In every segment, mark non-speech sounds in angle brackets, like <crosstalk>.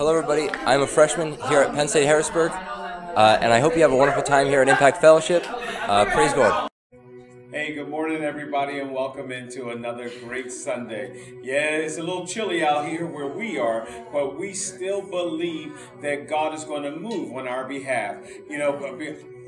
Hello, everybody. I'm a freshman here at Penn State Harrisburg, uh, and I hope you have a wonderful time here at Impact Fellowship. Uh, praise God. Hey, good morning, everybody, and welcome into another great Sunday. Yeah, it's a little chilly out here where we are, but we still believe that God is going to move on our behalf. You know, but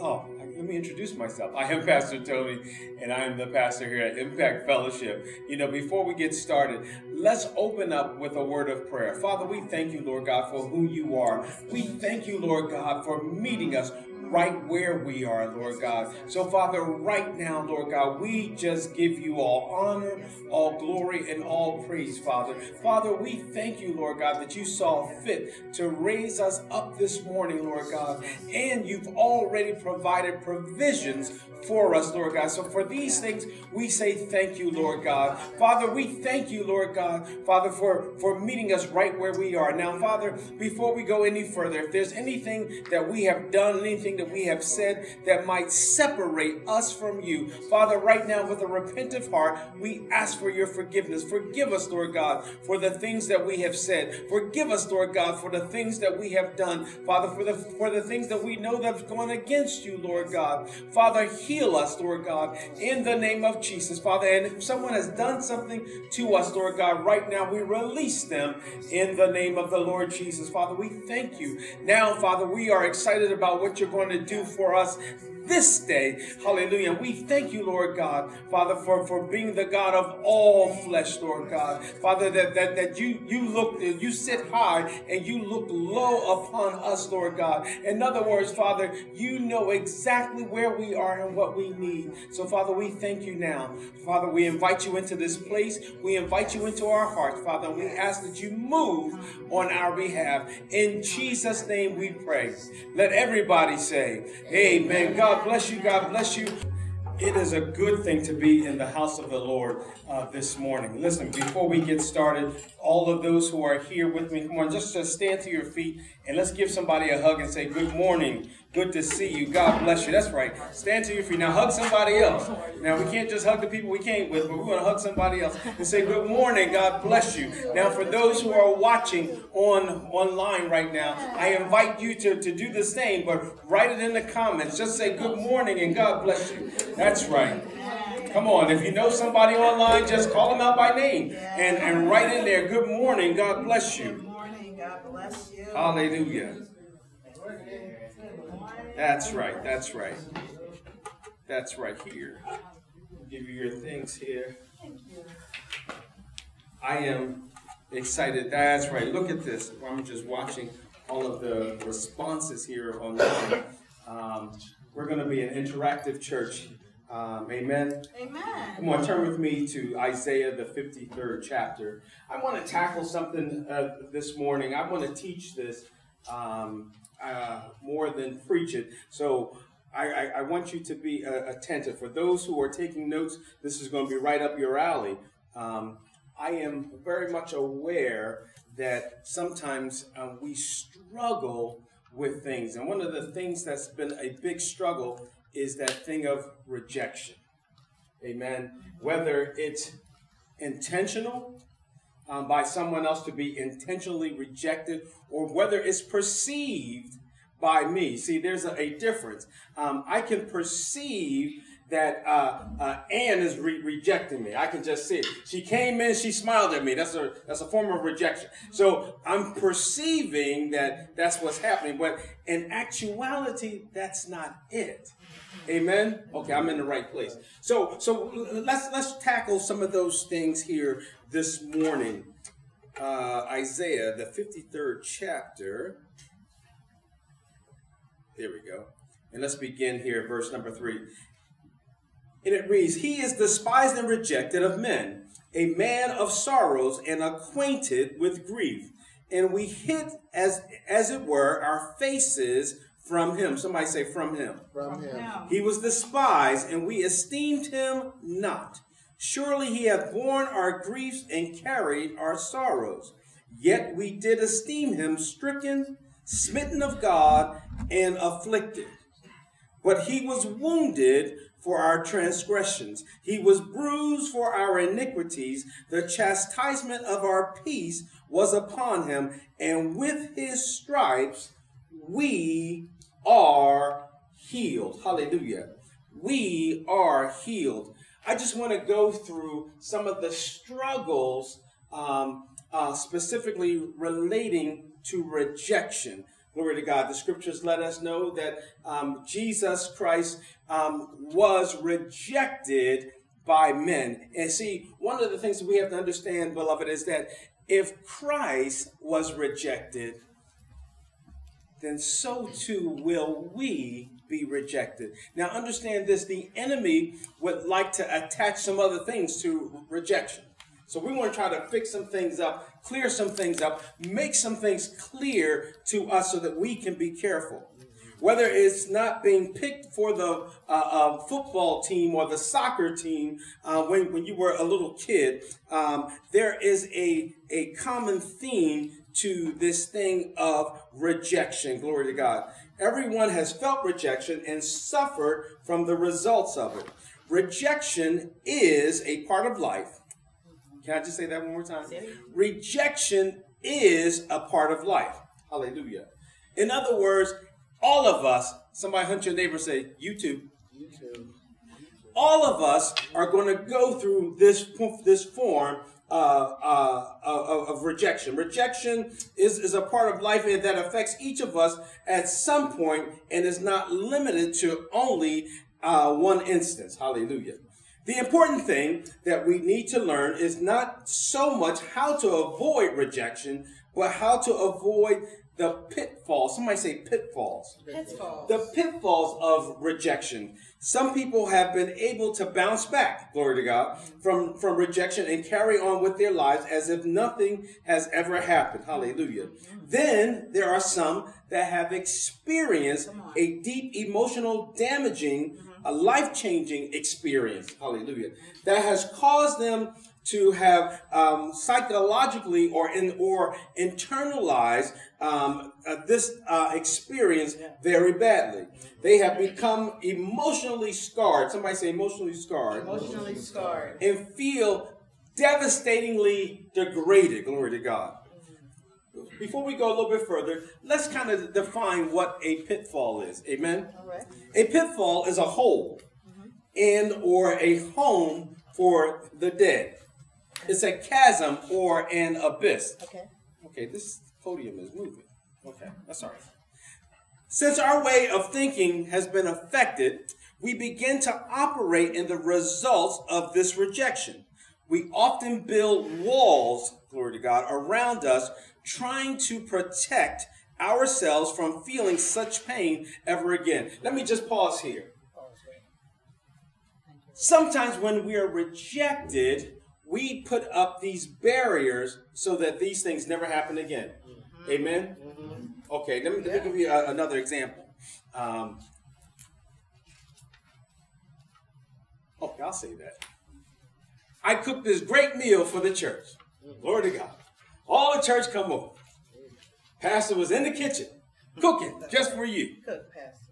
oh, let me introduce myself. I am <laughs> Pastor Tony, and I am the pastor here at Impact Fellowship. You know, before we get started, let's open up with a word of prayer. Father, we thank you, Lord God, for who you are. We thank you, Lord God, for meeting us right where we are, Lord God. So, Father, right now, Lord God, we just give you all honor, all glory, and all praise, Father. Father, we thank you, Lord God, that you saw fit to raise us up this morning, Lord God, and you've already provided provisions for us, Lord God. So for these things, we say thank you, Lord God. Father, we thank you, Lord God, Father, for, for meeting us right where we are. Now, Father, before we go any further, if there's anything that we have done, anything that we have said that might separate us from you, Father, right now with a repentant heart, we ask for your forgiveness. Forgive us, Lord God, for the things that we have said. Forgive us, Lord God, for the things that we have done. Father, for the for the things that we know that have gone against you, Lord God. Father, us, Lord God, in the name of Jesus, Father. And if someone has done something to us, Lord God, right now we release them in the name of the Lord Jesus. Father, we thank you. Now, Father, we are excited about what you're going to do for us this day. Hallelujah. We thank you, Lord God, Father, for, for being the God of all flesh, Lord God. Father, that, that, that you, you look, you sit high and you look low upon us, Lord God. In other words, Father, you know exactly where we are and what we need. So, Father, we thank you now. Father, we invite you into this place. We invite you into our hearts, Father. We ask that you move on our behalf. In Jesus' name we pray. Let everybody say, Amen. God God bless you. God bless you. It is a good thing to be in the house of the Lord uh, this morning. Listen, before we get started, all of those who are here with me, come on, just, just stand to your feet and let's give somebody a hug and say, Good morning. Good to see you. God bless you. That's right. Stand to your feet. Now hug somebody else. Now we can't just hug the people we came with, but we're going to hug somebody else and say, Good morning. God bless you. Now, for those who are watching on online right now, I invite you to, to do the same, but write it in the comments. Just say good morning and God bless you. That's right. Come on, if you know somebody online, just call them out by name and, and write in there, good morning, God bless you. Good morning, God bless you. Hallelujah. That's right, that's right. That's right here. Give you your things here. I am excited. That's right. Look at this. I'm just watching all of the responses here online. Um, we're going to be an interactive church um, amen. Amen. Come on, turn with me to Isaiah, the 53rd chapter. I want to tackle something uh, this morning. I want to teach this um, uh, more than preach it. So I, I, I want you to be uh, attentive. For those who are taking notes, this is going to be right up your alley. Um, I am very much aware that sometimes uh, we struggle with things. And one of the things that's been a big struggle is that thing of rejection. Amen. Whether it's intentional um, by someone else to be intentionally rejected or whether it's perceived by me. See, there's a, a difference. Um, I can perceive that uh, uh, Anne is re- rejecting me. I can just see it. She came in, she smiled at me. That's a that's a form of rejection. So I'm perceiving that that's what's happening, but in actuality, that's not it. Amen. Okay, I'm in the right place. So so let's let's tackle some of those things here this morning. Uh, Isaiah, the 53rd chapter. There we go. And let's begin here, verse number three. And it reads, He is despised and rejected of men, a man of sorrows and acquainted with grief. And we hid, as, as it were, our faces from him. Somebody say, from him. From him. He was despised, and we esteemed him not. Surely he hath borne our griefs and carried our sorrows. Yet we did esteem him stricken, smitten of God, and afflicted. But he was wounded for our transgressions. He was bruised for our iniquities. The chastisement of our peace was upon him, and with his stripes we are healed. Hallelujah. We are healed. I just want to go through some of the struggles, um, uh, specifically relating to rejection. Glory to God. The scriptures let us know that um, Jesus Christ um, was rejected by men. And see, one of the things that we have to understand, beloved, is that if Christ was rejected, then so too will we be rejected. Now, understand this the enemy would like to attach some other things to rejection. So we want to try to fix some things up, clear some things up, make some things clear to us so that we can be careful. Whether it's not being picked for the uh, uh, football team or the soccer team uh, when, when you were a little kid, um, there is a, a common theme to this thing of rejection. Glory to God. Everyone has felt rejection and suffered from the results of it. Rejection is a part of life can I just say that one more time? Rejection is a part of life. Hallelujah. In other words, all of us, somebody hunt your neighbor say, you too. You too. All of us are going to go through this, this form uh, uh, of, of, rejection. Rejection is, is a part of life that affects each of us at some point and is not limited to only uh, one instance. Hallelujah. The important thing that we need to learn is not so much how to avoid rejection, but how to avoid the pitfalls. Somebody say pitfalls. Pitfalls. The pitfalls of rejection. Some people have been able to bounce back, glory to God, mm-hmm. from, from rejection and carry on with their lives as if nothing has ever happened. Hallelujah. Mm-hmm. Then there are some that have experienced a deep emotional damaging mm-hmm. a life changing experience, hallelujah, that has caused them to have um, psychologically or in or internalize um, uh, this uh, experience very badly. They have become emotionally scarred. Somebody say emotionally scarred. Emotionally scarred. And feel devastatingly degraded. Glory to God. Before we go a little bit further, let's kind of define what a pitfall is. Amen. Right. A pitfall is a hole mm-hmm. and or a home for the dead. It's a chasm or an abyss. Okay. Okay, this podium is moving. Okay, that's all right. Since our way of thinking has been affected, we begin to operate in the results of this rejection. We often build walls, glory to God, around us, trying to protect ourselves from feeling such pain ever again. Let me just pause here. Sometimes when we are rejected, we put up these barriers so that these things never happen again. Mm-hmm. Amen? Mm-hmm. Okay, let me, let me give you a, another example. Um, okay, I'll say that. I cooked this great meal for the church. Glory to God. All the church come over. Pastor was in the kitchen cooking <laughs> just for you. Cook, Pastor.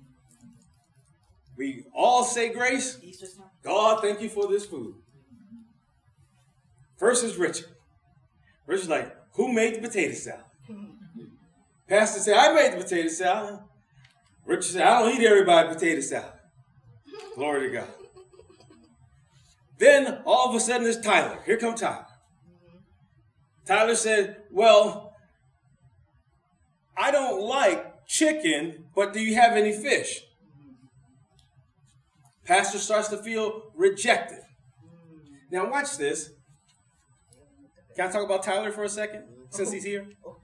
We all say grace. God, thank you for this food. First is Richard. Richard's like, who made the potato salad? <laughs> Pastor said, I made the potato salad. Richard said, I don't eat everybody potato salad. <laughs> Glory to God. Then all of a sudden it's Tyler. Here come Tyler. Tyler said, Well, I don't like chicken, but do you have any fish? Pastor starts to feel rejected. Now, watch this. Can I talk about Tyler for a second since he's here? Oh,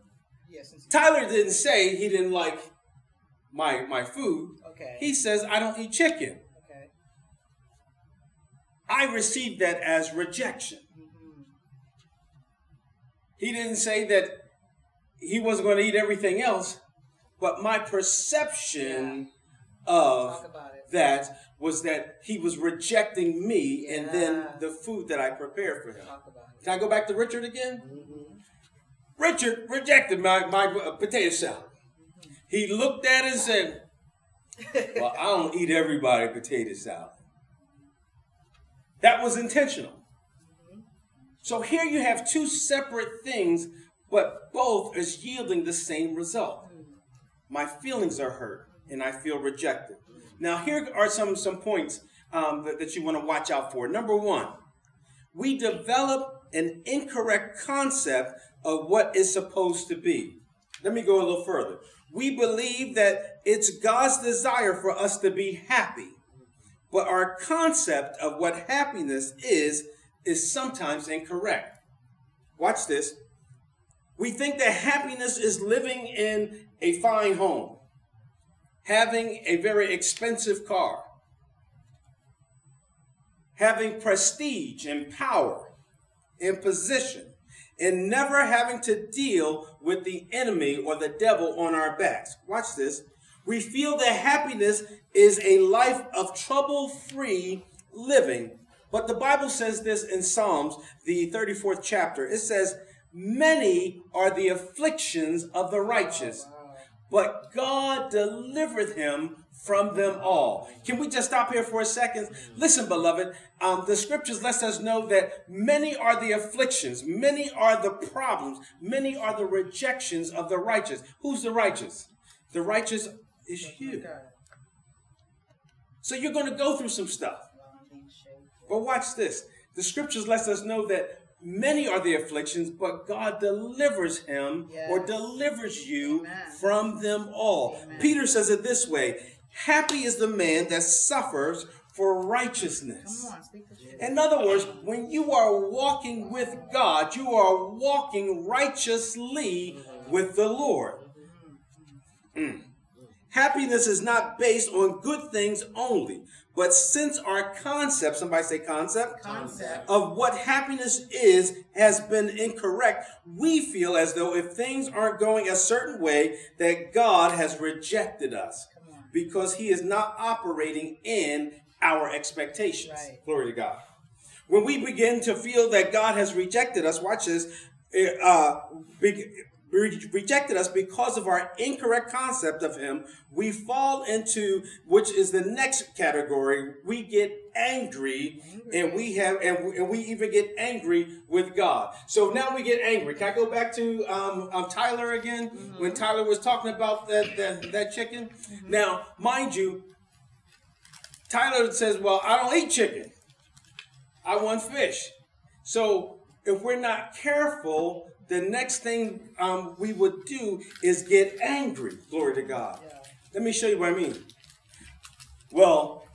yes. Tyler didn't say he didn't like my my food. Okay. He says I don't eat chicken. Okay. I received that as rejection. Mm-hmm. He didn't say that he wasn't going to eat everything else, but my perception yeah. of that was that he was rejecting me yeah. and then the food that I prepared for him. Can I go back to Richard again? Mm-hmm. Richard rejected my, my uh, potato salad. He looked at it and said, <laughs> Well, I don't eat everybody potato salad. That was intentional. So here you have two separate things, but both is yielding the same result. My feelings are hurt and I feel rejected. Now, here are some, some points um, that, that you want to watch out for. Number one, we develop an incorrect concept of what is supposed to be. Let me go a little further. We believe that it's God's desire for us to be happy, but our concept of what happiness is is sometimes incorrect. Watch this. We think that happiness is living in a fine home, having a very expensive car, having prestige and power and position, and never having to deal with the enemy or the devil on our backs. Watch this. We feel that happiness is a life of trouble free living. But the Bible says this in Psalms, the 34th chapter. It says, Many are the afflictions of the righteous, but God delivered him from them all. Can we just stop here for a second? Listen, beloved, um, the scriptures let us know that many are the afflictions, many are the problems, many are the rejections of the righteous. Who's the righteous? The righteous is you. So you're going to go through some stuff. But watch this. The scriptures let us know that many are the afflictions, but God delivers him Yes. or delivers you Amen. from them all. Amen. Peter says it this way Happy is the man that suffers for righteousness. Come on, speak the truth. In other words, when you are walking with God, you are walking righteously with the Lord. Mm. Happiness is not based on good things only, but since our concept, somebody say concept, Concept. of what happiness is has been incorrect, we feel as though if things aren't going a certain way, that God has rejected us. Because he is not operating in our expectations. Right. Glory to God. When we begin to feel that God has rejected us, watch this, uh, rejected us because of our incorrect concept of Him, we fall into which is the next category. We get angry, and we have, and we, and we even get angry with God. So now we get angry. Can I go back to um, um, Tyler again when Tyler was talking about that that, that chicken? Now, mind you, Tyler says, "Well, I don't eat chicken." I want fish. So if we're not careful, the next thing um, we would do is get angry. Glory to God. Yeah. Let me show you what I mean. Well,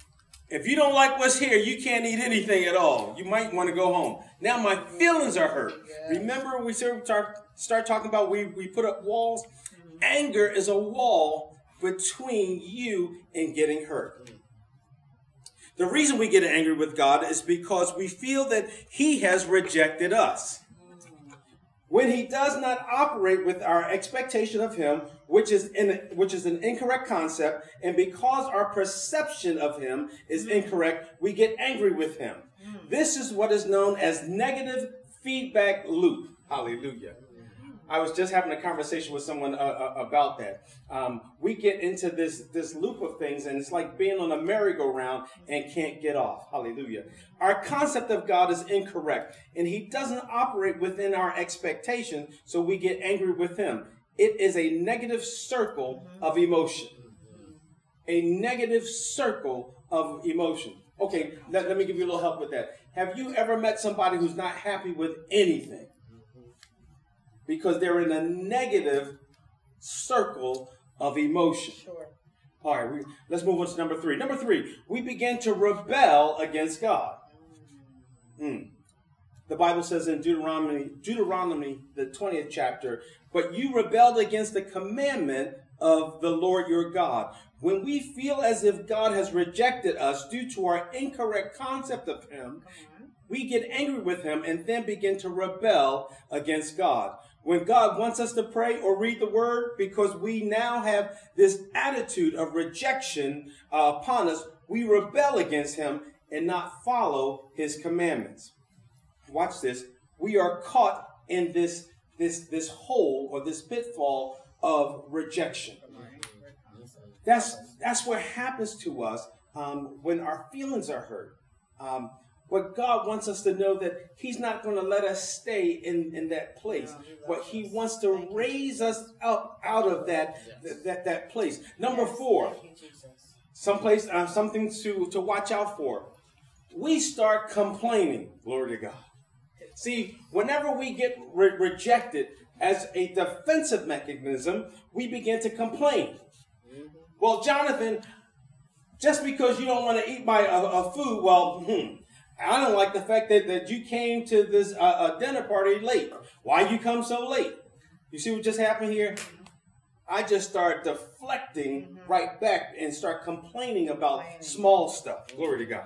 if you don't like what's here, you can't eat anything at all. You might want to go home. Now my feelings are hurt. Yes. Remember we start, start talking about we, we put up walls? Anger is a wall between you and getting hurt. The reason we get angry with God is because we feel that He has rejected us. When He does not operate with our expectation of Him, which is in, which is an incorrect concept, and because our perception of Him is mm. incorrect, we get angry with Him. Mm. This is what is known as negative feedback loop. Hallelujah. I was just having a conversation with someone uh, uh, about that. Um, we get into this this loop of things, and it's like being on a merry-go-round and can't get off. Hallelujah. Our concept of God is incorrect, and He doesn't operate within our expectation, so we get angry with Him. It is a negative circle of emotion. A negative circle of emotion. Okay, let, let me give you a little help with that. Have you ever met somebody who's not happy with anything? Because they're in a negative circle of emotion. Sure. All right, we, let's move on to number three. Number three, we begin to rebel against God. Hmm. The Bible says in Deuteronomy, Deuteronomy, the 20th chapter, but you rebelled against the commandment of the Lord your God. When we feel as if God has rejected us due to our incorrect concept of Him, we get angry with him and then begin to rebel against God. When God wants us to pray or read the word, because we now have this attitude of rejection uh, upon us, we rebel against him and not follow his commandments. Watch this. We are caught in this this this hole or this pitfall of rejection. That's that's what happens to us um, when our feelings are hurt. Um, But God wants us to know that He's not going to let us stay in, in that place. But He wants to raise us up out of that, that, that, that place. Number four, Thank you, someplace, uh, something to, to watch out for. We start complaining. Glory to God. See, whenever we get re- rejected as a defensive mechanism, we begin to complain. Well, Jonathan, just because you don't want to eat my uh, uh, food, well, hmm, I don't like the fact that, that you came to this uh, uh, dinner party late. Why you come so late? You see what just happened here? I just start deflecting right back and start complaining about Complaining. small stuff. Glory to God.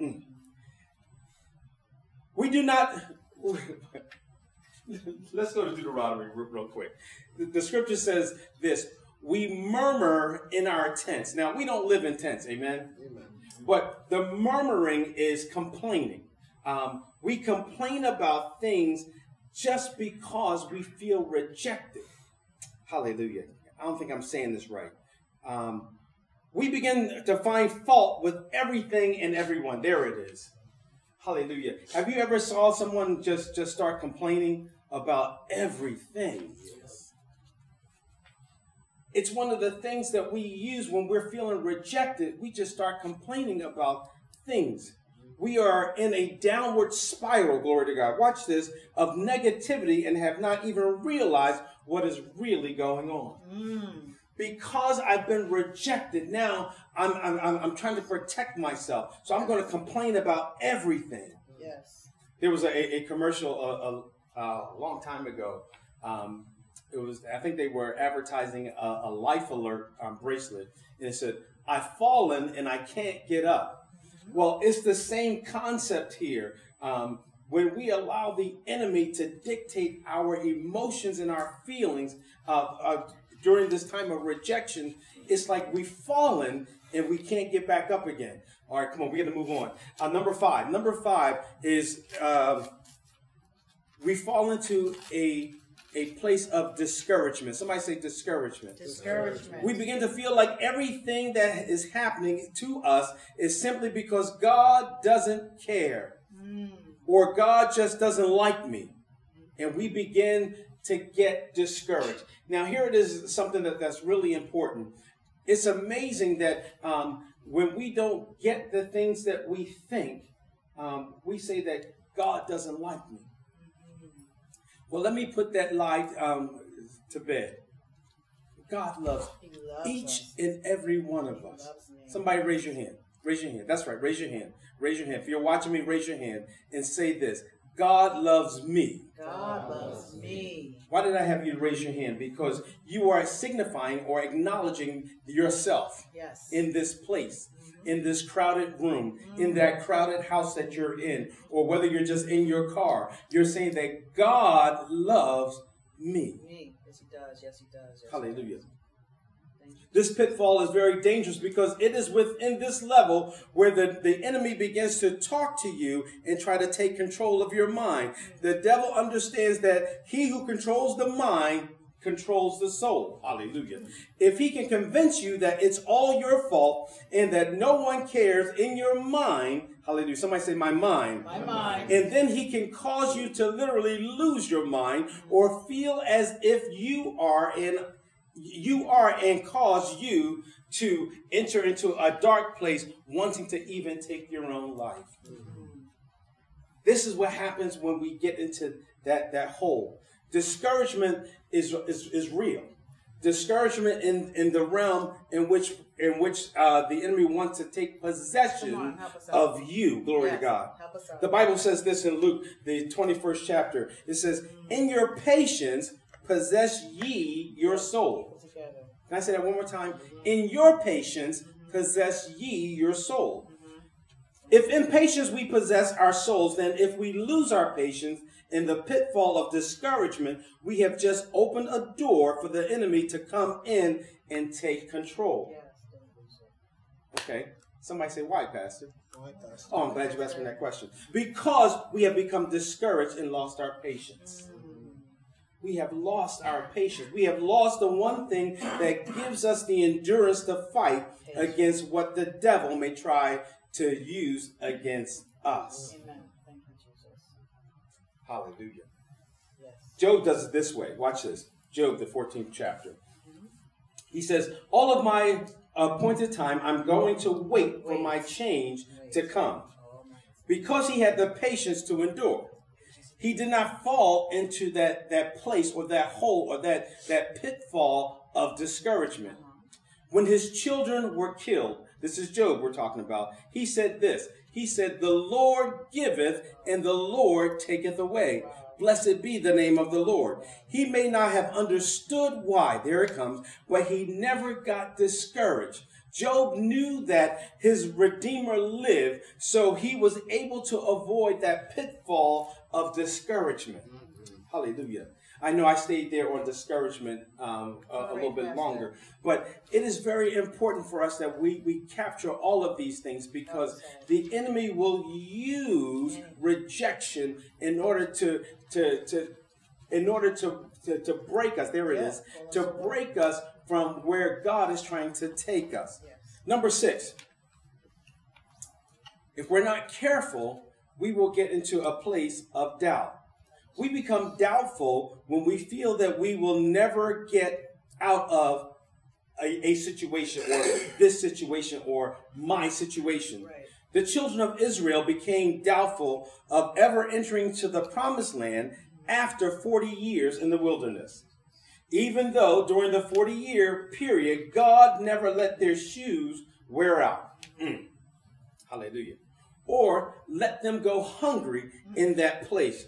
Mm. We do not. <laughs> Let's go to Deuteronomy real, real quick. The, the scripture says this We murmur in our tents. Now, we don't live in tents, Amen. amen? But the murmuring is complaining. Um, we complain about things just because we feel rejected. Hallelujah. I don't think I'm saying this right. Um, we begin to find fault with everything and everyone. There it is. Hallelujah. Have you ever saw someone just just start complaining about everything? It's one of the things that we use when we're feeling rejected. We just start complaining about things. We are in a downward spiral, glory to God. Watch this, of negativity and have not even realized what is really going on mm. because I've been rejected, now I'm, I'm, I'm, I'm trying to protect myself. So I'm going to complain about everything. Yes. There was a, a commercial uh, a, a, a long time ago. Um, it was, I think they were advertising a, a life alert um, bracelet. And it said, I've fallen and I can't get up. Well, it's the same concept here. Um, when we allow the enemy to dictate our emotions and our feelings uh, uh, during this time of rejection, it's like we've fallen and we can't get back up again. All right, come on, we got to move on. Uh, number five. Number five is um, we fall into a a place of discouragement. Somebody say discouragement. Discouragement. We begin to feel like everything that is happening to us is simply because God doesn't care or God just doesn't like me. And we begin to get discouraged. Now, here it is something that, that's really important. It's amazing that um, when we don't get the things that we think, um, we say that God doesn't like me. Well, let me put that lie um, to bed. God loves loves each us. and every one of He us. Somebody raise your hand. Raise your hand. That's right. Raise your hand. Raise your hand. If you're watching me, raise your hand and say this God loves me. God loves me. Why did I have you raise your hand? Because you are signifying or acknowledging yourself Yes. in this place, in this crowded room, in mm-hmm. that crowded house that you're in, or whether you're just in your car. You're saying that God loves me. me. Yes, he does. Yes, he does. Yes, he Hallelujah. does. This pitfall is very dangerous because it is within this level where the, the enemy begins to talk to you and try to take control of your mind. Mm-hmm. The devil understands that he who controls the mind controls the soul. Hallelujah. If he can convince you that it's all your fault and that no one cares in your mind, hallelujah. Somebody say, My mind. My mind. And then he can cause you to literally lose your mind or feel as if you are in you are and cause you to enter into a dark place wanting to even take your own life. Mm-hmm. This is what happens when we get into that, that hole. Discouragement is, is, is real. Discouragement in, in the realm in which in which uh, the enemy wants to take possession on, help us out. of you. Glory Yes, to God. help us out. The Bible says this in Luke, the 21st chapter. It says, In your patience possess ye your soul. Can I say that one more time? In your patience possess ye your soul. If in patience we possess our souls, then if we lose our patience in the pitfall of discouragement, we have just opened a door for the enemy to come in and take control. Yes. don't lose it. Okay. Somebody say, why, Pastor? Oh, I'm glad you asked me that question. Because we have become discouraged and lost our patience. We have lost our patience. We have lost the one thing that gives us the endurance to fight against what the devil may try to use against us. Amen. Thank you, Jesus. Hallelujah. Yes. Job does it this way. Watch this. Job, the 14th chapter. He says, All of my appointed time, I'm going to wait for my change to come. Oh. Because he had the patience to endure. He did not fall into that, that place or that hole or that, that pitfall of discouragement. When his children were killed, this is Job we're talking about, he said this. He said, The Lord giveth and the Lord taketh away. Blessed be the name of the Lord. He may not have understood why, there it comes, but he never got discouraged. Job knew that his Redeemer lived, so he was able to avoid that pitfall of discouragement. Hallelujah. I know I stayed there on discouragement um, a, a little bit longer, but it is very important for us that we, we capture all of these things because the enemy will use rejection in order to to to in order to to, to break us. There it is to break us from where God is trying to take us. Number six. If we're not careful, we will get into a place of doubt. We become doubtful when we feel that we will never get out of a, a situation or this situation or my situation. Right. The children of Israel became doubtful of ever entering to the promised land after 40 years in the wilderness. Even though during the 40 year period, God never let their shoes wear out. Mm. Hallelujah. Or let them go hungry in that place.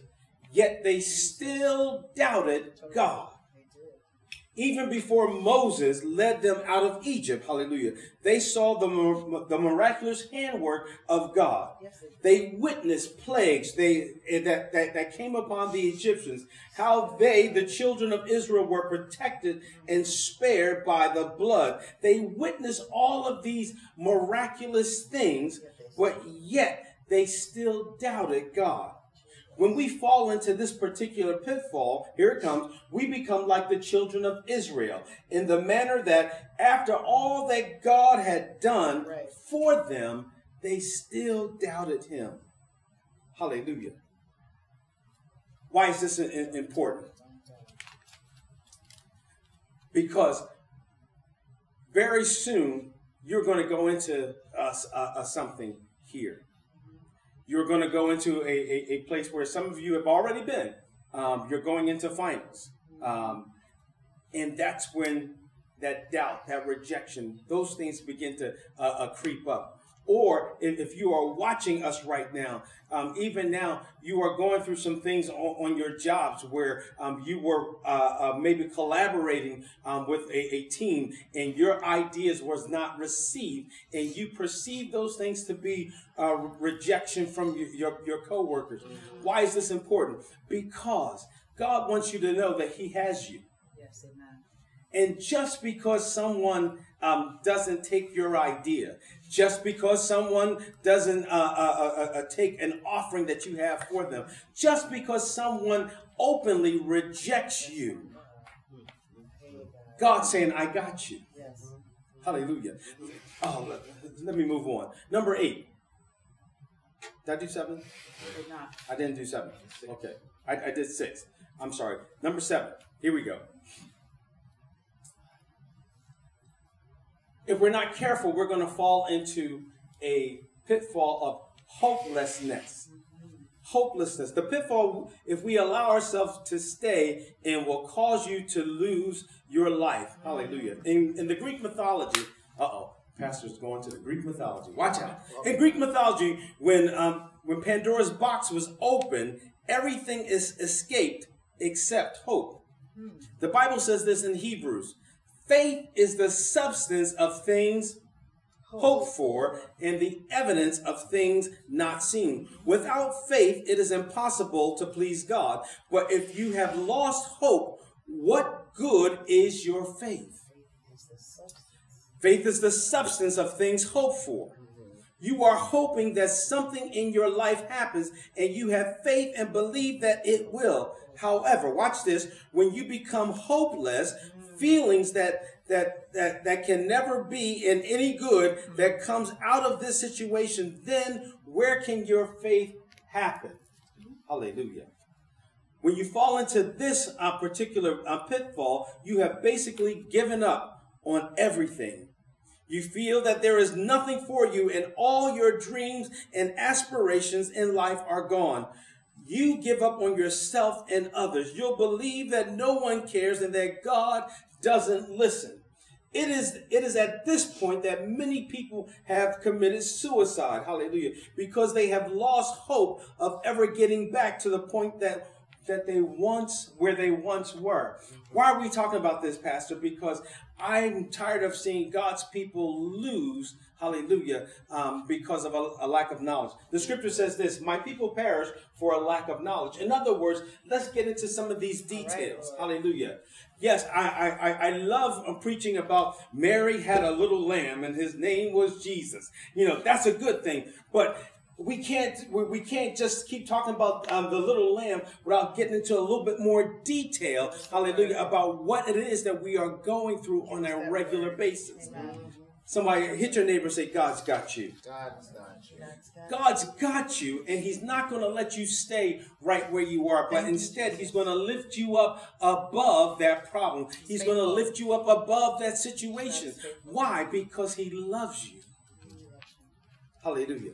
Yet they still doubted God. Even before Moses led them out of Egypt, hallelujah, they saw the, the miraculous handwork of God. They witnessed plagues they, eh, that, that, that came upon the Egyptians, how they, the children of Israel, were protected and spared by the blood. They witnessed all of these miraculous things, but yet they still doubted God. When we fall into this particular pitfall, here it comes, we become like the children of Israel in the manner that after all that God had done Right. for them, they still doubted him. Hallelujah. Why is this important? Because very soon you're going to go into uh, uh, uh, something here. You're going to go into a, a, a place where some of you have already been. Um, you're going into finals. Um, and that's when that doubt, that rejection, those things begin to uh, uh, creep up. Or if, you are watching us right now, um, even now, you are going through some things on, on your jobs where um, you were uh, uh, maybe collaborating um, with a, a team and your ideas was not received, and you perceive those things to be uh, rejection from your, your, your coworkers. Why is this important? Because God wants you to know that He has you. Yes, amen. And just because someone um, doesn't take your idea, just because someone doesn't uh, uh, uh, uh, take an offering that you have for them, just because someone openly rejects you, God's saying, I got you. Yes. Hallelujah. Oh, let, let me move on. Number eight. Did I do seven? Did not. I didn't do seven. Okay. I, I did six. I'm sorry. Number seven. Here we go. If we're not careful, we're going to fall into a pitfall of hopelessness. Hopelessness. The pitfall, if we allow ourselves to stay in, will cause you to lose your life. Hallelujah. In, in the Greek mythology, uh oh, pastor's going to the Greek mythology. Watch out. In Greek mythology, when um, when Pandora's box was open, everything is escaped except hope. The Bible says this in Hebrews. Faith is the substance of things hoped for and the evidence of things not seen. Without faith, it is impossible to please God. But if you have lost hope, what good is your faith? Faith is the substance of things hoped for. You are hoping that something in your life happens and you have faith and believe that it will. However, watch this when you become hopeless, feelings that that that that can never be in any good that comes out of this situation, then where can your faith happen? Hallelujah. When you fall into this uh, particular uh, pitfall, you have basically given up on everything. You feel that there is nothing for you, and all your dreams and aspirations in life are gone. You give up on yourself and others. You'll believe that no one cares and that God doesn't listen. It is, it is at this point that many people have committed suicide. Hallelujah. Because they have lost hope of ever getting back to the point that that they once where they once were. Why are we talking about this, Pastor? Because I'm tired of seeing God's people lose, hallelujah, um, because of a, a, lack of knowledge. The scripture says this My people perish for a lack of knowledge. In other words, let's get into some of these details. Right. Hallelujah. Yes, I, I, I love preaching about Mary had a little lamb and his name was Jesus. You know, that's a good thing. But we can't we can't just keep talking about um, the little lamb without getting into a little bit more detail hallelujah about what it is that we are going through on a regular basis somebody hit your neighbor and say god's got you. God's got you. God's got you. and he's not going to let you stay right where you are but instead he's going to lift you up above that problem. He's going to lift you up above that situation. Why? Because he loves you. Hallelujah.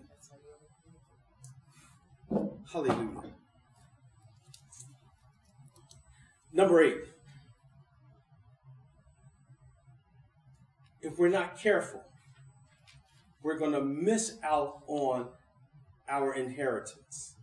Hallelujah. Number eight. If we're not careful, we're going to miss out on our inheritance.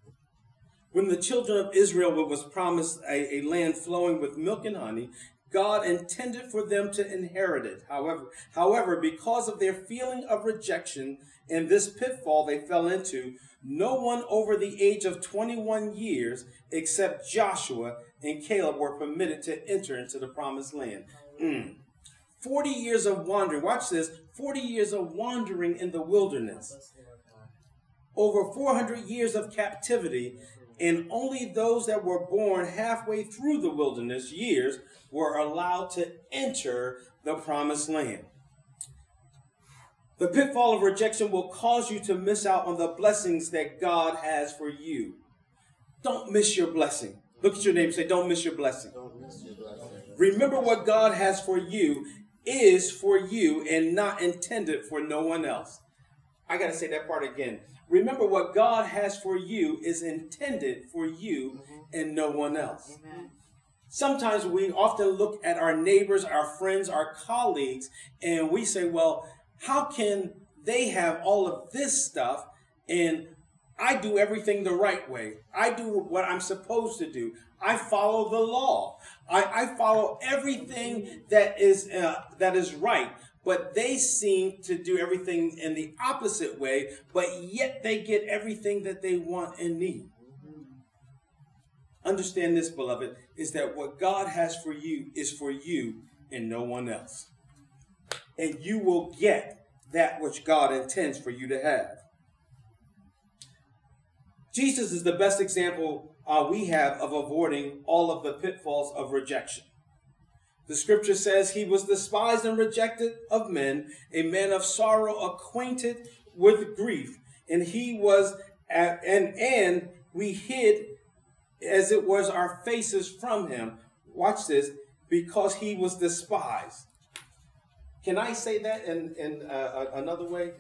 When the children of Israel was promised a, a, land flowing with milk and honey, God intended for them to inherit it. However, however, because of their feeling of rejection and this pitfall they fell into, no one over the age of 21 years except Joshua and Caleb were permitted to enter into the promised land. Mm. 40 years of wandering. Watch this 40 years of wandering in the wilderness. Over 400 years of captivity, and only those that were born halfway through the wilderness years were allowed to enter the promised land. The pitfall of rejection will cause you to miss out on the blessings that God has for you. Don't miss your blessing. Look at your neighbor say, Don't miss your blessing. Miss your blessing. Remember what God has for you is for you and not intended for no one else. I got to say that part again. Remember what God has for you is intended for you mm-hmm. and no one else. Amen. Sometimes we often look at our neighbors, our friends, our colleagues, and we say, well, how can they have all of this stuff and I do everything the right way? I do what I'm supposed to do. I follow the law. I, I follow everything that is uh, that is right. But they seem to do everything in the opposite way, but yet they get everything that they want and need. Understand this, beloved, is that what God has for you is for you and no one else and you will get that which God intends for you to have. Jesus is the best example uh, we have of avoiding all of the pitfalls of rejection. The scripture says he was despised and rejected of men, a man of sorrow, acquainted with grief, and he was at, and and we hid as it was our faces from him. Watch this, because he was despised. Can I say that in, in uh, another way?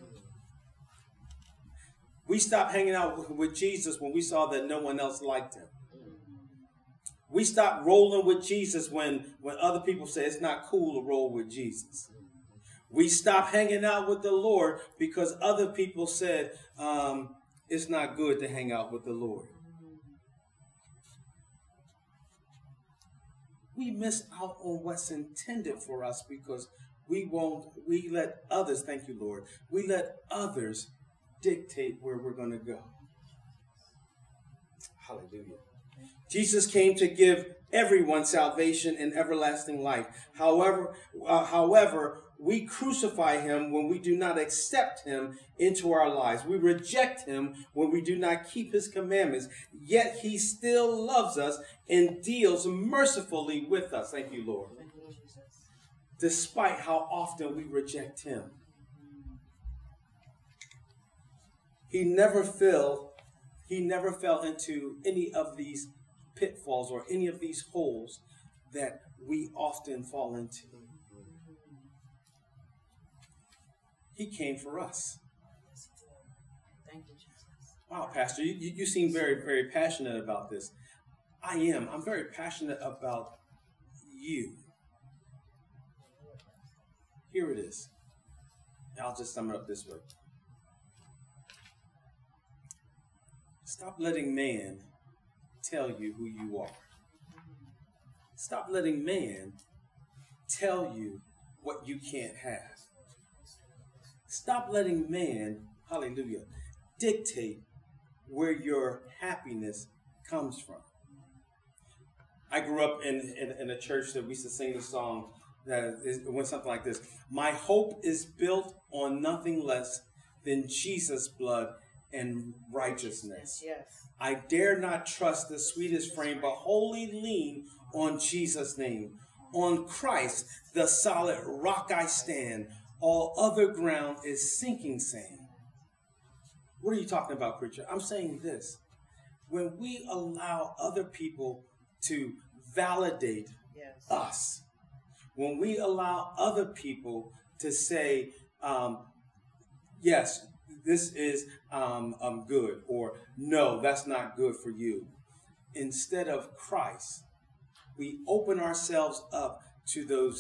We stopped hanging out with Jesus when we saw that no one else liked him. We stopped rolling with Jesus when, when other people say it's not cool to roll with Jesus. We stopped hanging out with the Lord because other people said um, it's not good to hang out with the Lord. We miss out on what's intended for us because we won't, we let others, thank you, Lord, we let others dictate where we're going to go. Hallelujah. Jesus came to give everyone salvation and everlasting life. However, uh, however, we crucify him when we do not accept him into our lives. We reject him when we do not keep his commandments. Yet he still loves us and deals mercifully with us. Thank you, Lord. despite how often we reject him. He never fell, he never fell into any of these pitfalls or any of these holes that we often fall into. He came for us. Thank you, Jesus. Wow, Pastor, you, you you seem very, very passionate about this. I am. I'm very passionate about you. Here it is. I'll just sum it up this way. Stop letting man tell you who you are. Stop letting man tell you what you can't have. Stop letting man, hallelujah, dictate where your happiness comes from. I grew up in, in, in a church that we used to sing the song that is, it went something like this My hope is built on nothing less than Jesus' blood and righteousness. Yes. I dare not trust the sweetest frame, but wholly lean on Jesus' name. On Christ, the solid rock I stand. All other ground is sinking sand. What are you talking about, preacher? I'm saying this. When we allow other people to validate Yes. us, when we allow other people to say, um, yes, this is um, um, good, or no, that's not good for you, instead of Christ, we open ourselves up to those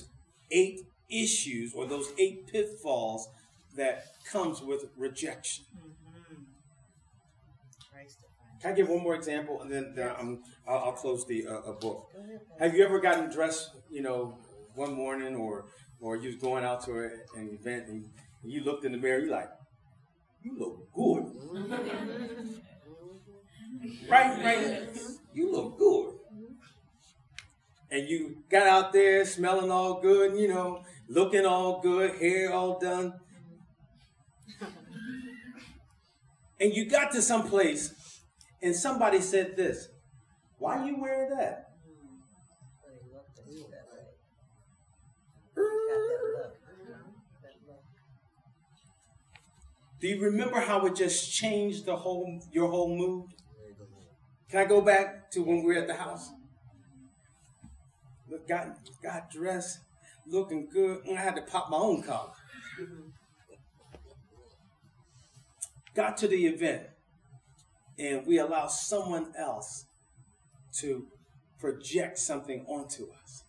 eight issues or those eight pitfalls that comes with rejection. Mm-hmm. Can I give one more example, and then, then I'm, I'll, I'll close the uh, uh, book. Go ahead, Pastor. Have you ever gotten dressed, you know, one morning, or or you was going out to a, an event and you looked in the mirror, you like, you look good, right, right, you look good, and you got out there smelling all good, you know, looking all good, hair all done, and you got to some place, and somebody said this, why are you wear that? But he looked at you that way. Got that look. That look. Do you remember how it just changed the whole your whole mood? Can I go back to when we were at the house? Look, got got dressed, looking good. and I had to pop my own collar. Got to the event, and we allow someone else to project something onto us.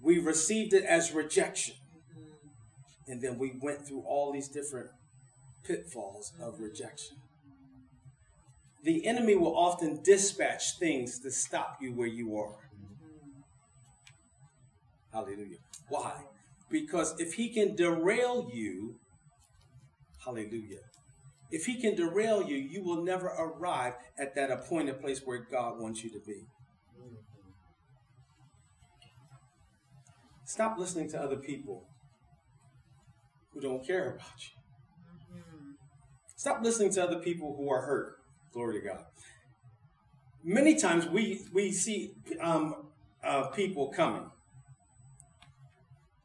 We received it as rejection. And then we went through all these different pitfalls of rejection. The enemy will often dispatch things to stop you where you are. Hallelujah. Why? Because if he can derail you, hallelujah, if he can derail you, you will never arrive at that appointed place where God wants you to be. Stop listening to other people who don't care about you. Stop listening to other people who are hurt. Glory to God. Many times we we see um, uh, people coming.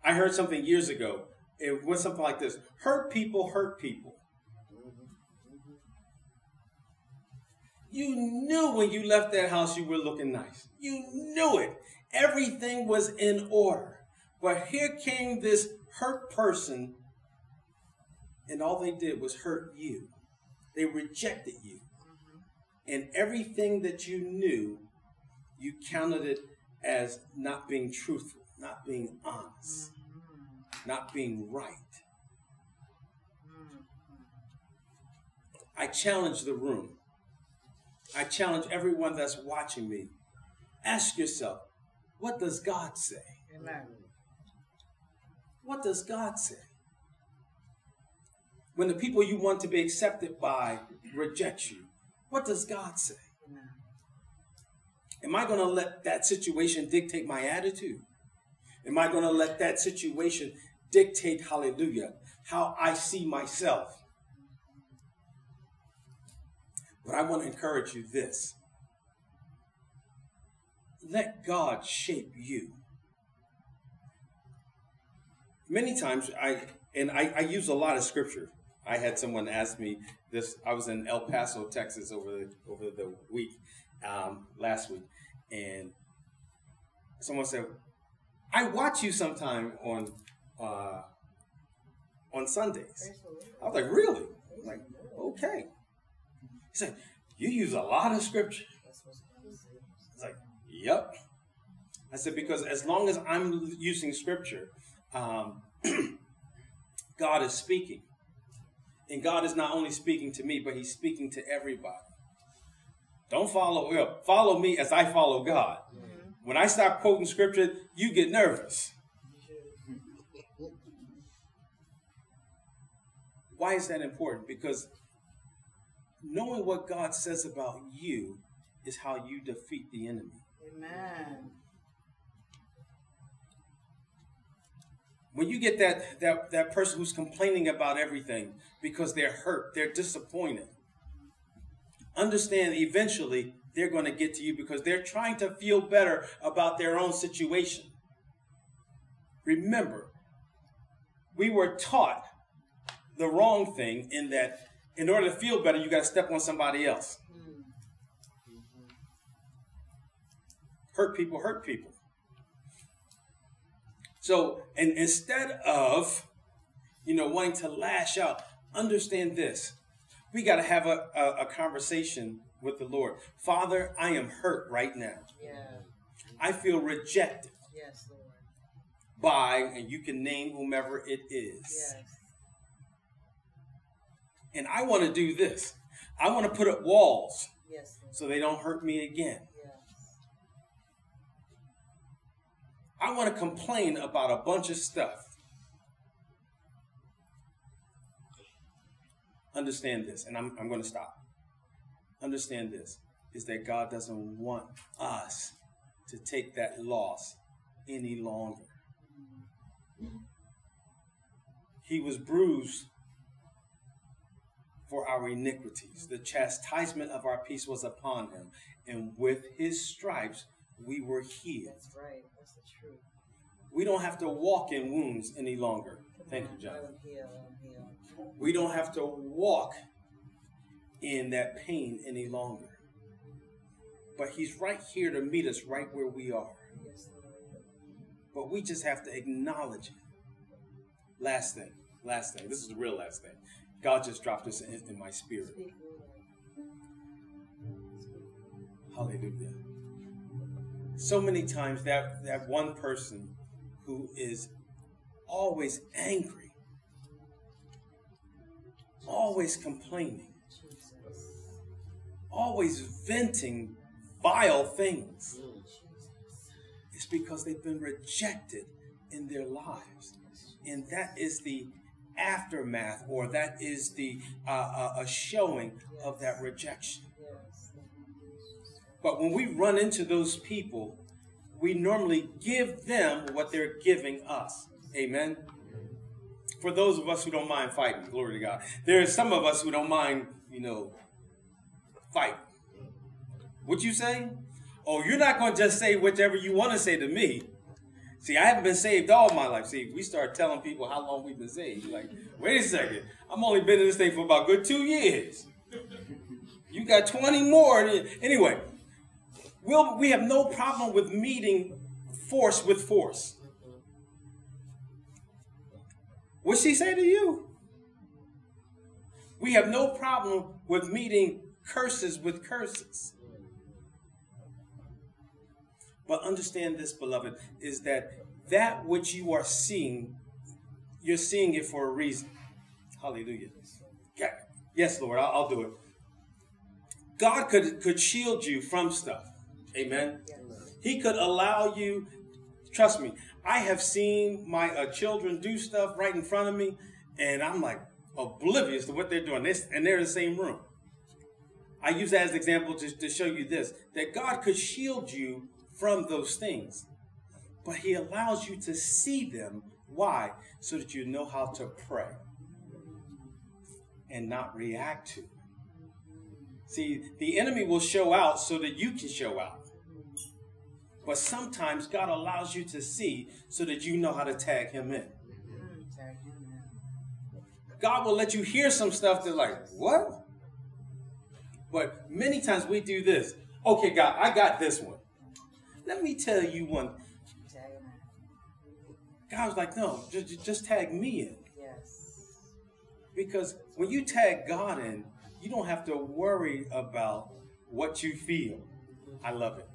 I heard something years ago. It went something like this: "Hurt people hurt people." You knew when you left that house you were looking nice. You knew it. Everything was in order. But here came this hurt person, and all they did was hurt you. They rejected you. Mm-hmm. And everything that you knew, you counted it as not being truthful, not being honest, mm-hmm. not being right. Mm-hmm. I challenge the room. I challenge everyone that's watching me. Ask yourself, what does God say? Amen. What does God say? When the people you want to be accepted by reject you, what does God say? Am I going to let that situation dictate my attitude? Am I going to let that situation dictate, hallelujah, how I see myself? But I want to encourage you this let God shape you. many times I and I, I use a lot of scripture. I had someone ask me this. I was in El Paso, Texas, over the over the week, um, last week, and someone said, "I watch you sometime on uh, on Sundays." I was like, "Really?" I'm like, okay. He said, "You use a lot of scripture." I was like, "Yep." I said, "Because as long as I'm using scripture." Um, <clears throat> God is speaking. And God is not only speaking to me, but He's speaking to everybody. Don't follow well, follow me as I follow God. Mm-hmm. When I start quoting scripture, you get nervous. Why is that important? Because knowing what God says about you is how you defeat the enemy. Amen. When you get that, that, that person who's complaining about everything because they're hurt, they're disappointed, understand eventually they're going to get to you because they're trying to feel better about their own situation. Remember, we were taught the wrong thing in that in order to feel better, you got to step on somebody else. Mm-hmm. Hurt people hurt people. So, and instead of, you know, wanting to lash out, understand this. We got to have a, a, a, conversation with the Lord. Father, I am hurt right now. Yeah. I feel rejected Yes, Lord. by, and you can name whomever it is. Yes. And I want to do this. I want to put up walls Yes, Lord. so they don't hurt me again. I want to complain about a bunch of stuff. Understand this, and I'm, I'm going to stop. Understand this is that God doesn't want us to take that loss any longer. He was bruised for our iniquities. The chastisement of our peace was upon him, and with his stripes we were healed. That's right. That's the truth. We don't have to walk in wounds any longer. Thank you, John. I'm healed. I'm healed. We don't have to walk in that pain any longer. But He's right here to meet us right where we are. But we just have to acknowledge it. Last thing, last thing. This is the real last thing. God just dropped this in, in my spirit. Hallelujah. So many times that that one person who is always angry, always complaining, always venting vile things, it's because they've been rejected in their lives. And that is the aftermath, or that is the uh, uh, a showing of that rejection. But when we run into those people, we normally give them what they're giving us. Amen. For those of us who don't mind fighting, glory to God. There are some of us who don't mind, you know, fight. What you say? Oh, you're not going to just say whatever you want to say to me. See, I haven't been saved all my life. See, we start telling people how long we've been saved. Like, wait a second. I'm only been in this thing for about good two years. You got 20 more. Anyway, we'll, we have no problem with meeting force with force. What's she say to you? We have no problem with meeting curses with curses. But understand this, beloved, is that that which you are seeing, you're seeing it for a reason. Hallelujah. Yes, Lord, I'll, I'll do it. God could, could shield you from stuff. Amen. He could allow you, trust me, I have seen my uh, children do stuff right in front of me, and I'm like oblivious to what they're doing. They- and they're in the same room. I use that as an example to, to show you this that God could shield you from those things, but He allows you to see them. Why? So that you know how to pray and not react to. See, the enemy will show out so that you can show out. But sometimes God allows you to see so that you know how to tag him in. God will let you hear some stuff that's like, what? But many times we do this. Okay, God, I got this one. Let me tell you one. God was like, no, just, just tag me in. Yes. Because when you tag God in, you don't have to worry about what you feel. I love it.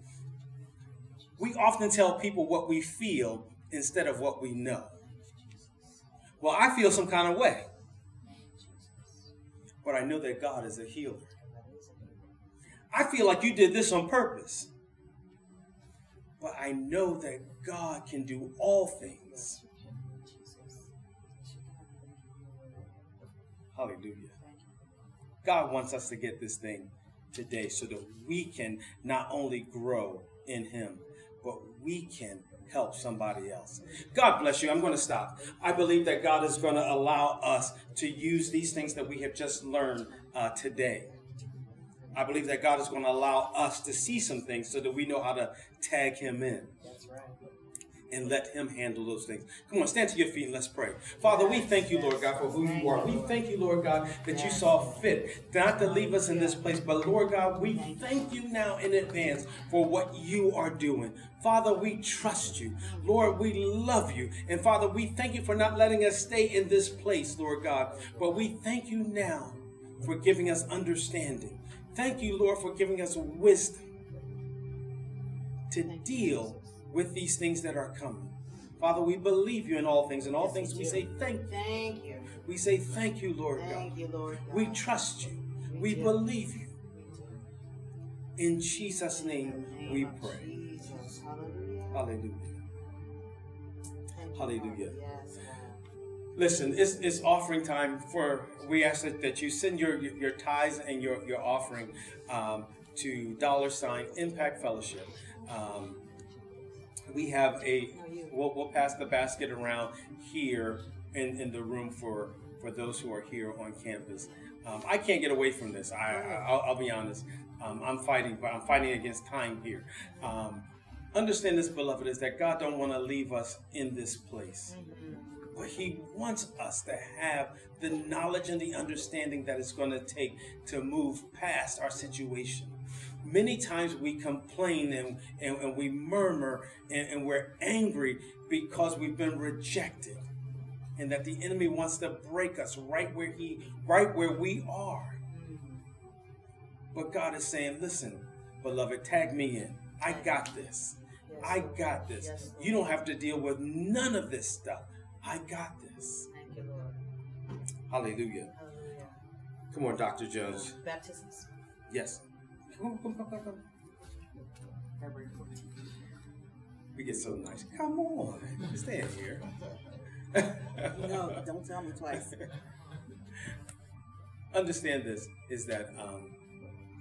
We often tell people what we feel instead of what we know. Well, I feel some kind of way, but I know that God is a healer. I feel like you did this on purpose, but I know that God can do all things. Hallelujah. God wants us to get this thing today so that we can not only grow in Him, we can help somebody else. God bless you. I'm going to stop. I believe that God is going to allow us to use these things that we have just learned uh, today. I believe that God is going to allow us to see some things so that we know how to tag Him in That's right. And let him handle those things. Come on, stand to your feet and let's pray. Father, we thank you, Lord God, for who you are. We thank you, Lord God, that you saw fit not to leave us in this place, but Lord God, we thank you now in advance for what you are doing. Father, we trust you. Lord, we love you. And Father, we thank you for not letting us stay in this place, Lord God, but we thank you now for giving us understanding. Thank you, Lord, for giving us wisdom to deal with these things that are coming. Father, we believe you in all things. In all things, we say thank you. Thank you. We say thank you, Lord Thank God. you, Lord. God. We trust you. We do. believe you. In Jesus' name, In the we pray. Hallelujah. Hallelujah. You, Hallelujah. Yes, Listen, it's, it's offering time for, we ask that, that you send your, your tithes and your, your offering um, to dollar sign Impact Fellowship. Um, we have a, we'll, we'll pass the basket around here in, in the room for, for those who are here on campus. Um, I can't get away from this. I, I I'll, I'll be honest. Um, I'm fighting, but I'm fighting against time here. Um, understand this, beloved, is that God don't want to leave us in this place but he wants us to have the knowledge and the understanding that it's going to take to move past our situation many times we complain and, and, and we murmur and, and we're angry because we've been rejected and that the enemy wants to break us right where he right where we are. But god is saying listen beloved tag me in. I got this. I got this. You don't have to deal with none of this stuff. I got this. Thank you, Lord. hallelujah. Hallelujah. come on dr jones. Baptisms. yes we get so nice come on stand here No, don't tell me twice. <laughs> understand this is that um,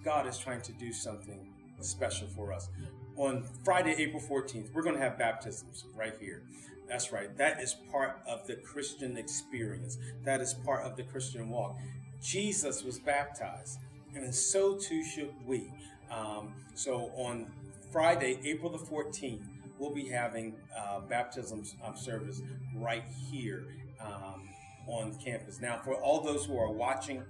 God is trying to do something special for us. On Friday, April 14th, we're going to have baptisms right here. That's right. That is part of the Christian experience. That is part of the Christian walk. Jesus was baptized, and so too should we. Um, so on Friday, April the 14th, we'll be having uh, baptisms um, service right here um, on campus. Now, for all those who are watching,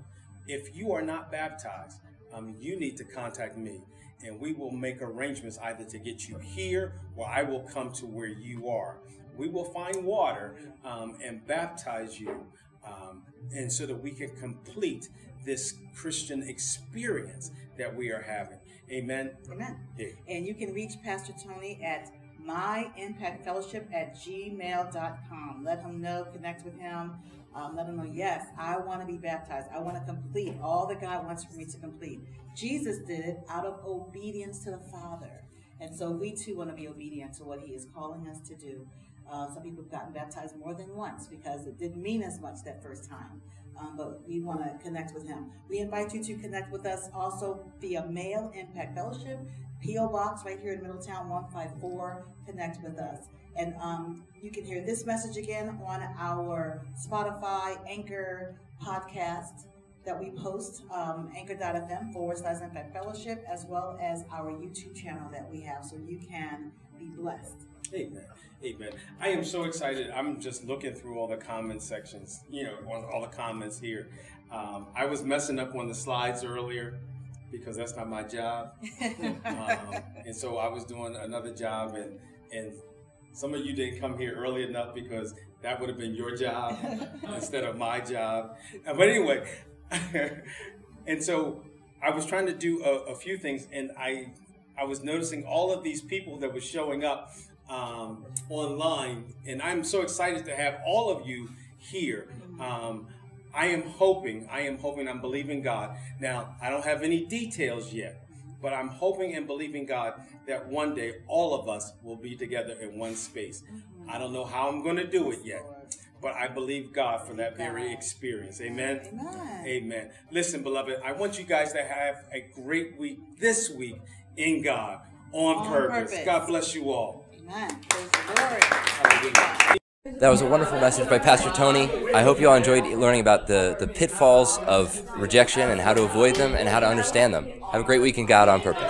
if you are not baptized, um, you need to contact me and we will make arrangements either to get you here or I will come to where you are. We will find water um, and baptize you, um, and so that we can complete this Christian experience that we are having. Amen. Amen. Yeah. And you can reach Pastor Tony at myimpactfellowship at gmail.com. Let him know, connect with him. Um, let him know, yes, I want to be baptized. I want to complete all that God wants for me to complete. Jesus did it out of obedience to the Father. And so we too want to be obedient to what he is calling us to do. Uh, some people have gotten baptized more than once because it didn't mean as much that first time. Um, but we want to connect with him. We invite you to connect with us also via mail, Impact Fellowship, P.O. Box right here in Middletown 154. Connect with us. And um, you can hear this message again on our Spotify, Anchor podcast that we post, um, anchor.fm forward slash Impact Fellowship, as well as our YouTube channel that we have, so you can be blessed. Amen. Amen. I am so excited. I'm just looking through all the comment sections, you know, all the comments here. Um, I was messing up on the slides earlier because that's not my job. <laughs> um, and so I was doing another job, and, and some of you didn't come here early enough because that would have been your job <laughs> instead of my job. Uh, But anyway, <laughs> and so I was trying to do a, a few things, and I I was noticing all of these people that were showing up um, online, and I'm so excited to have all of you here. Um, I am hoping, I am hoping, I'm believing God. Now, I don't have any details yet, but I'm hoping and believing God that one day all of us will be together in one space. I don't know how I'm going to do it yet, but I believe God for that very experience. Amen. Amen. Amen. Listen, beloved, I want you guys to have a great week this week in God on, On purpose. purpose. God bless you all. That was a wonderful message by Pastor Tony. I hope you all enjoyed learning about the, the pitfalls of rejection and how to avoid them and how to understand them. Have a great week in God on purpose.